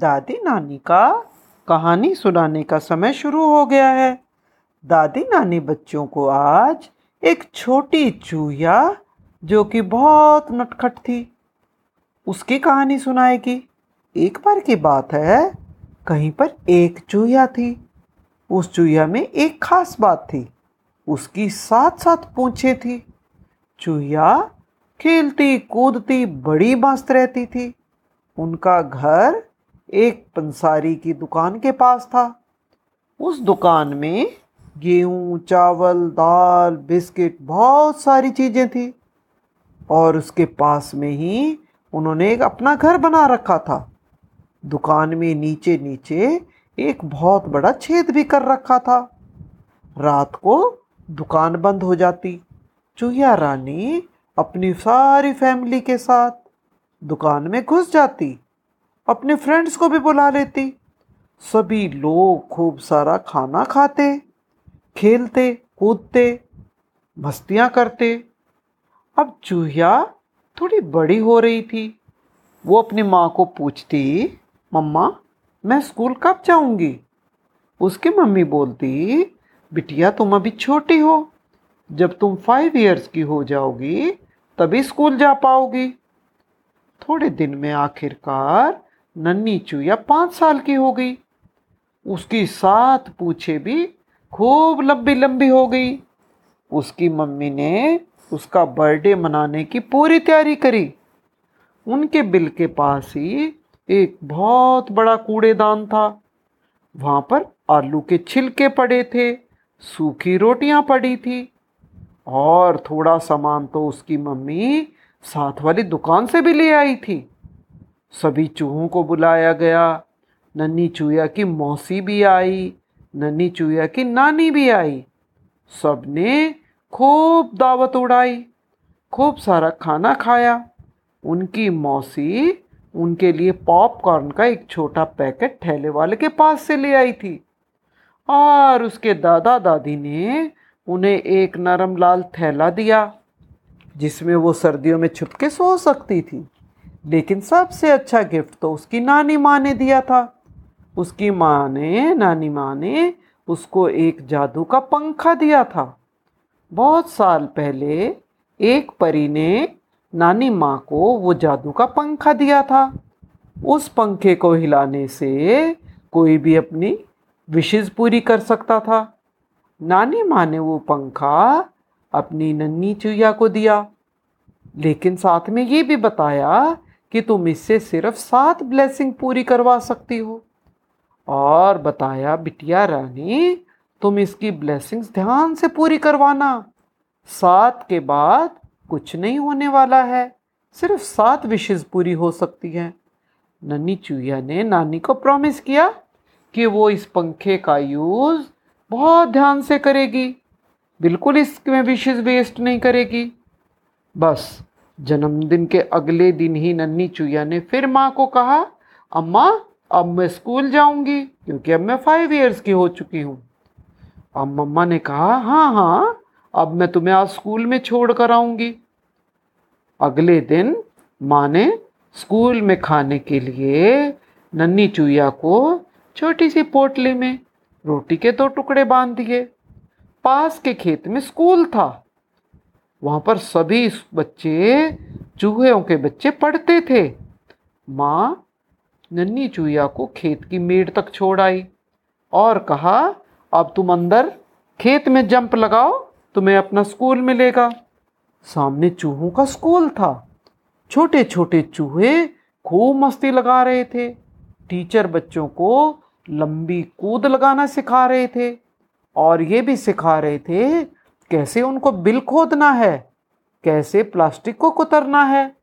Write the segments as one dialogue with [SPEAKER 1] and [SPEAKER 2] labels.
[SPEAKER 1] दादी नानी का कहानी सुनाने का समय शुरू हो गया है। दादी नानी बच्चों को आज एक छोटी चूहिया जो कि बहुत नटखट थी, उसकी कहानी सुनाएगी। एक बार की बात है, कहीं पर एक चूहिया थी। उस चूहिया में एक खास बात थी, उसकी साथ साथ पूछे थी। चूहिया खेलती कूदती बड़ी मस्त रहती थी। उनका घर एक पंसारी की दुकान के पास था। उस दुकान में गेहूँ, चावल, दाल, बिस्किट, बहुत सारी चीज़ें थी और उसके पास में ही उन्होंने एक अपना घर बना रखा था। दुकान में नीचे नीचे एक बहुत बड़ा छेद भी कर रखा था। रात को दुकान बंद हो जाती। चूहिया रानी अपनी सारी फैमिली के साथ दुकान में घुस जाती। अपने फ्रेंड्स को भी बुला लेती। सभी लोग खूब सारा खाना खाते, खेलते, कूदते, मस्तियाँ करते। अब चूहिया थोड़ी बड़ी हो रही थी। वो अपनी माँ को पूछती, मम्मा, मैं स्कूल कब जाऊँगी? उसकी मम्मी बोलती, बिटिया, तुम अभी छोटी हो। जब तुम फाइव इयर्स की हो जाओगी, तभी स्कूल जा पाओगी। थोड़े दिन में आखिरकार नन्नी चूया पाँच साल की हो गई। उसकी सात पूछे भी खूब लंबी लंबी हो गई। उसकी मम्मी ने उसका बर्थडे मनाने की पूरी तैयारी करी। उनके बिल के पास ही एक बहुत बड़ा कूड़ेदान था। वहाँ पर आलू के छिलके पड़े थे, सूखी रोटियाँ पड़ी थी और थोड़ा सामान तो उसकी मम्मी साथ वाली दुकान से भी ले आई थी। सभी चूहों को बुलाया गया। नन्ही चूया की मौसी भी आई, नन्ही चूया की नानी भी आई। सबने खूब दावत उड़ाई, खूब सारा खाना खाया। उनकी मौसी उनके लिए पॉपकॉर्न का एक छोटा पैकेट ठेले वाले के पास से ले आई थी। और उसके दादा दादी ने उन्हें एक नरम लाल थैला दिया, जिसमें वो सर्दियों में छुप के सो सकती थी। लेकिन सबसे अच्छा गिफ्ट तो उसकी नानी माँ ने दिया था। उसकी माँ ने, नानी माँ ने उसको एक जादू का पंखा दिया था। बहुत साल पहले एक परी ने नानी माँ को वो जादू का पंखा दिया था। उस पंखे को हिलाने से कोई भी अपनी विशेष पूरी कर सकता था। नानी माँ ने वो पंखा अपनी नन्ही चुया को दिया। लेकिन साथ में ये भी बताया कि तुम इससे सिर्फ़ सात ब्लेसिंग पूरी करवा सकती हो। और बताया, बिटिया रानी, तुम इसकी ब्लेसिंग्स ध्यान से पूरी करवाना। सात के बाद कुछ नहीं होने वाला है, सिर्फ़ सात विशेष पूरी हो सकती हैं। नन्नी चूहिया ने नानी को प्रॉमिस किया कि वो इस पंखे का यूज़ बहुत ध्यान से करेगी। बिल्कुल इसमें विशेष वेस्ट नहीं करेगी। बस जन्मदिन के अगले दिन ही नन्नी चूहिया ने फिर माँ को कहा, अम्मा, अब मैं स्कूल जाऊँगी, क्योंकि अब मैं फाइव इयर्स की हो चुकी हूँ। अब मम्मा ने कहा हाँ हाँ अब मैं तुम्हें आज स्कूल में छोड़ कर आऊँगी। अगले दिन माँ ने स्कूल में खाने के लिए नन्नी चूया को छोटी सी पोटली में रोटी के दो टुकड़े बाँध दिए। पास के खेत में स्कूल था। वहाँ पर सभी बच्चे, चूहों के बच्चे पढ़ते थे। माँ नन्नी चूहिया को खेत की मेड़ तक छोड़ आई और कहा, अब तुम अंदर खेत में जंप लगाओ, तुम्हें अपना स्कूल मिलेगा। सामने चूहों का स्कूल था। छोटे छोटे चूहे खूब मस्ती लगा रहे थे। टीचर बच्चों को लंबी कूद लगाना सिखा रहे थे और ये भी सिखा रहे थे कैसे उनको बिल खोदना है? कैसे प्लास्टिक को कुतरना है?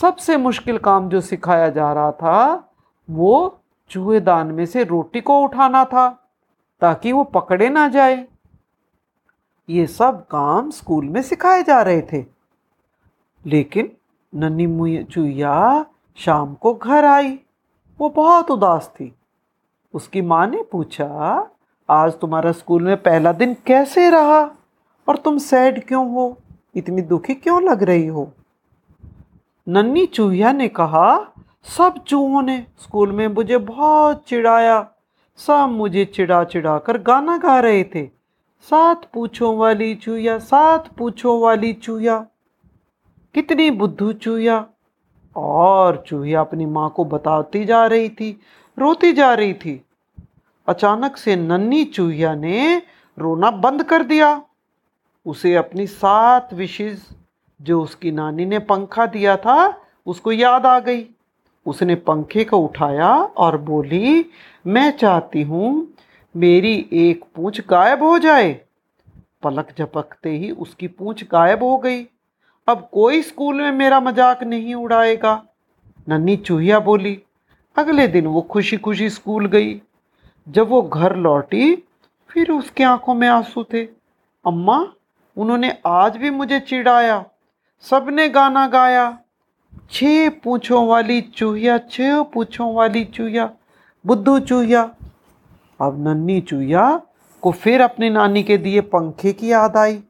[SPEAKER 1] सबसे मुश्किल काम जो सिखाया जा रहा था, वो चूहेदान में से रोटी को उठाना था, ताकि वो पकड़े ना जाए। ये सब काम स्कूल में सिखाए जा रहे थे। लेकिन नन्ही चुईया शाम को घर आई। वो बहुत उदास थी। उसकी माँ ने पूछा, आज तुम्हारा स्कूल में पहला दिन कैसे रहा? और तुम सैड क्यों हो? इतनी दुखी क्यों लग रही हो? नन्नी चूहिया ने कहा, सब चूहों ने स्कूल में मुझे बहुत चिढ़ाया। सब मुझे चिढ़ा चिढ़ा कर गाना गा रहे थे। सात पूछों वाली चूया सात पूछों वाली चूया कितनी बुद्धू चूया और चूहिया अपनी माँ को बताती जा रही थी, रोती जा रही थी। अचानक से नन्ही चूहिया ने रोना बंद कर दिया। उसे अपनी सात विशेष जो उसकी नानी ने पंखा दिया था, उसको याद आ गई। उसने पंखे को उठाया और बोली, मैं चाहती हूँ मेरी एक पूंछ गायब हो जाए। पलक झपकते ही उसकी पूंछ गायब हो गई। अब कोई स्कूल में मेरा मज़ाक नहीं उड़ाएगा। नन्ही चूहिया बोली, अगले दिन वो खुशी खुशी स्कूल गई। जब वो घर लौटी, फिर उसकी आँखों में आँसू थे। अम्मा उन्होंने आज भी मुझे चिढ़ाया। सबने गाना गाया। छह पूछों वाली चूहिया, छह पूछों वाली चूहिया, बुद्धू चूहिया। अब नन्ही चूहिया को फिर अपनी नानी के दिए पंखे की याद आई।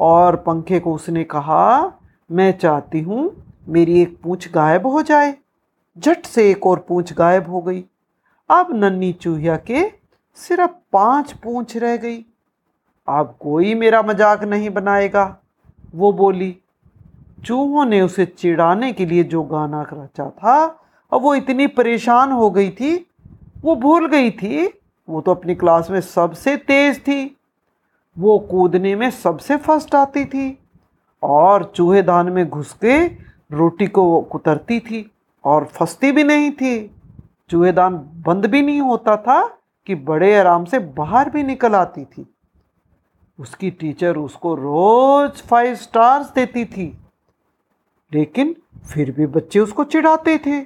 [SPEAKER 1] और पंखे को उसने कहा, मैं चाहती हूँ मेरी एक पूंछ गायब हो जाए। झट से एक और पूंछ गायब हो गई। अब नन्ही चूहिया के सिर्फ़ पाँच पूंछ रह गई। अब कोई मेरा मज़ाक नहीं बनाएगा? वो बोली, चूहों ने उसे चिढ़ाने के लिए जो गाना रचा था, अब वो इतनी परेशान हो गई थी, वो भूल गई थी। वो तो अपनी क्लास में सबसे तेज थी। वो कूदने में सबसे फ़र्स्ट आती थी और चूहे दान में घुस के रोटी को कुतरती थी और फंसती भी नहीं थी। चूहेदान बंद भी नहीं होता था कि बड़े आराम से बाहर भी निकल आती थी। उसकी टीचर उसको रोज फाइव स्टार्स देती थी। लेकिन फिर भी बच्चे उसको चिढ़ाते थे।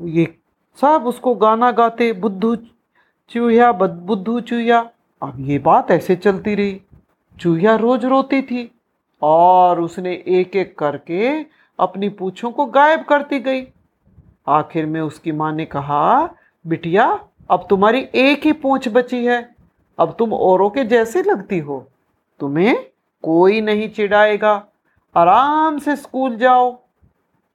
[SPEAKER 1] ये सब उसको गाना गाते, बुद्धू चूहिया बुद्धू चूहिया। अब ये बात ऐसे चलती रही। चूहिया रोज रोती थी और उसने एक एक करके अपनी पूछों को गायब करती गई। आखिर में उसकी माँ ने कहा, बिटिया, अब तुम्हारी एक ही पूंछ बची है। अब तुम औरों के जैसे लगती हो। तुम्हें कोई नहीं चिढ़ाएगा। आराम से स्कूल जाओ।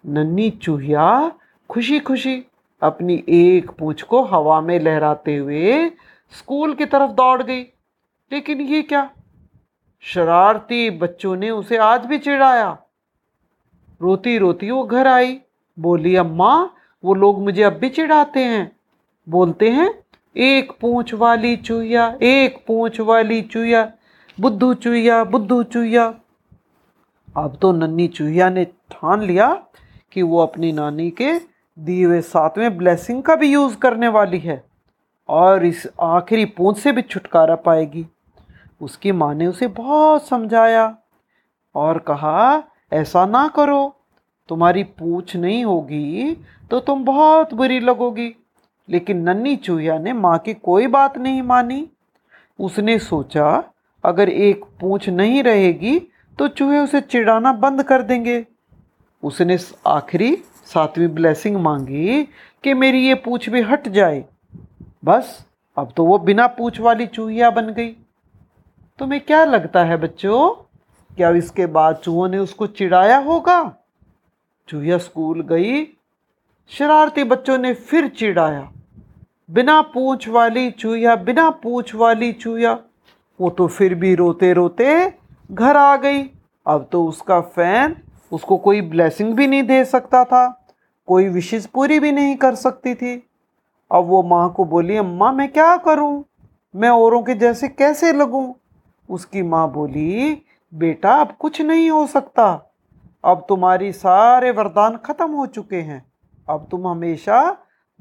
[SPEAKER 1] नन्ही चूहिया खुशी खुशी अपनी एक पूंछ को हवा में लहराते हुए स्कूल की तरफ़ दौड़ गई। लेकिन ये क्या? शरारती बच्चों ने उसे आज भी चिढ़ाया। रोती रोती वो घर आई। बोली, अम्मा, वो लोग मुझे अब भी चिढ़ाते हैं। बोलते हैं एक पूंछ वाली चूहिया, एक पूंछ वाली चूहिया, बुद्धू चूहिया बुद्धू चूहिया। अब तो नन्ही चूहिया ने ठान लिया कि वो अपनी नानी के दिए हुए सातवें ब्लेसिंग का भी यूज़ करने वाली है और इस आखिरी पूंछ से भी छुटकारा पाएगी। उसकी माँ ने उसे बहुत समझाया और कहा, ऐसा ना करो, तुम्हारी पूछ नहीं होगी तो तुम बहुत बुरी लगोगी। लेकिन नन्ही चूहिया ने माँ की कोई बात नहीं मानी। उसने सोचा, अगर एक पूछ नहीं रहेगी तो चूहे उसे चिढ़ाना बंद कर देंगे। उसने आखिरी सातवीं ब्लेसिंग मांगी कि मेरी ये पूछ भी हट जाए। बस, अब तो वो बिना पूछ वाली चूहिया बन गई। तुम्हें क्या लगता है बच्चों, क्या इसके बाद चूहों ने उसको चिढ़ाया होगा? चूहिया स्कूल गई, शरारती बच्चों ने फिर चिढ़ाया। बिना पूछ वाली चूहिया, बिना पूछ वाली चूया वो तो फिर भी रोते रोते घर आ गई। अब तो उसका फ़ैन उसको कोई ब्लेसिंग भी नहीं दे सकता था, कोई विशेष पूरी भी नहीं कर सकती थी। अब वो माँ को बोली, अम्मा, मैं क्या करूँ? मैं औरों के जैसे कैसे लगूँ? उसकी माँ बोली, बेटा, अब कुछ नहीं हो सकता। अब तुम्हारी सारे वरदान खत्म हो चुके हैं। अब तुम हमेशा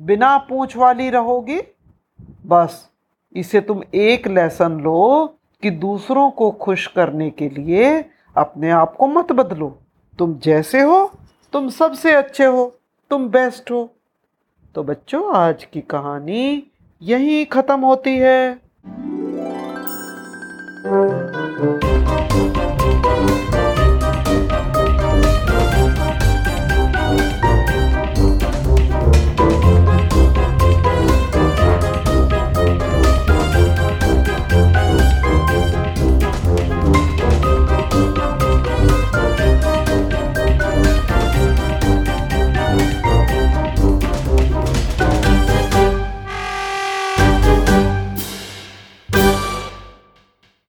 [SPEAKER 1] बिना पूछ वाली रहोगी? बस, इसे तुम एक लेसन लो कि दूसरों को खुश करने के लिए अपने आप को मत बदलो। तुम जैसे हो, तुम सबसे अच्छे हो, तुम बेस्ट हो। तो बच्चों, आज की कहानी यहीं ख़त्म होती है।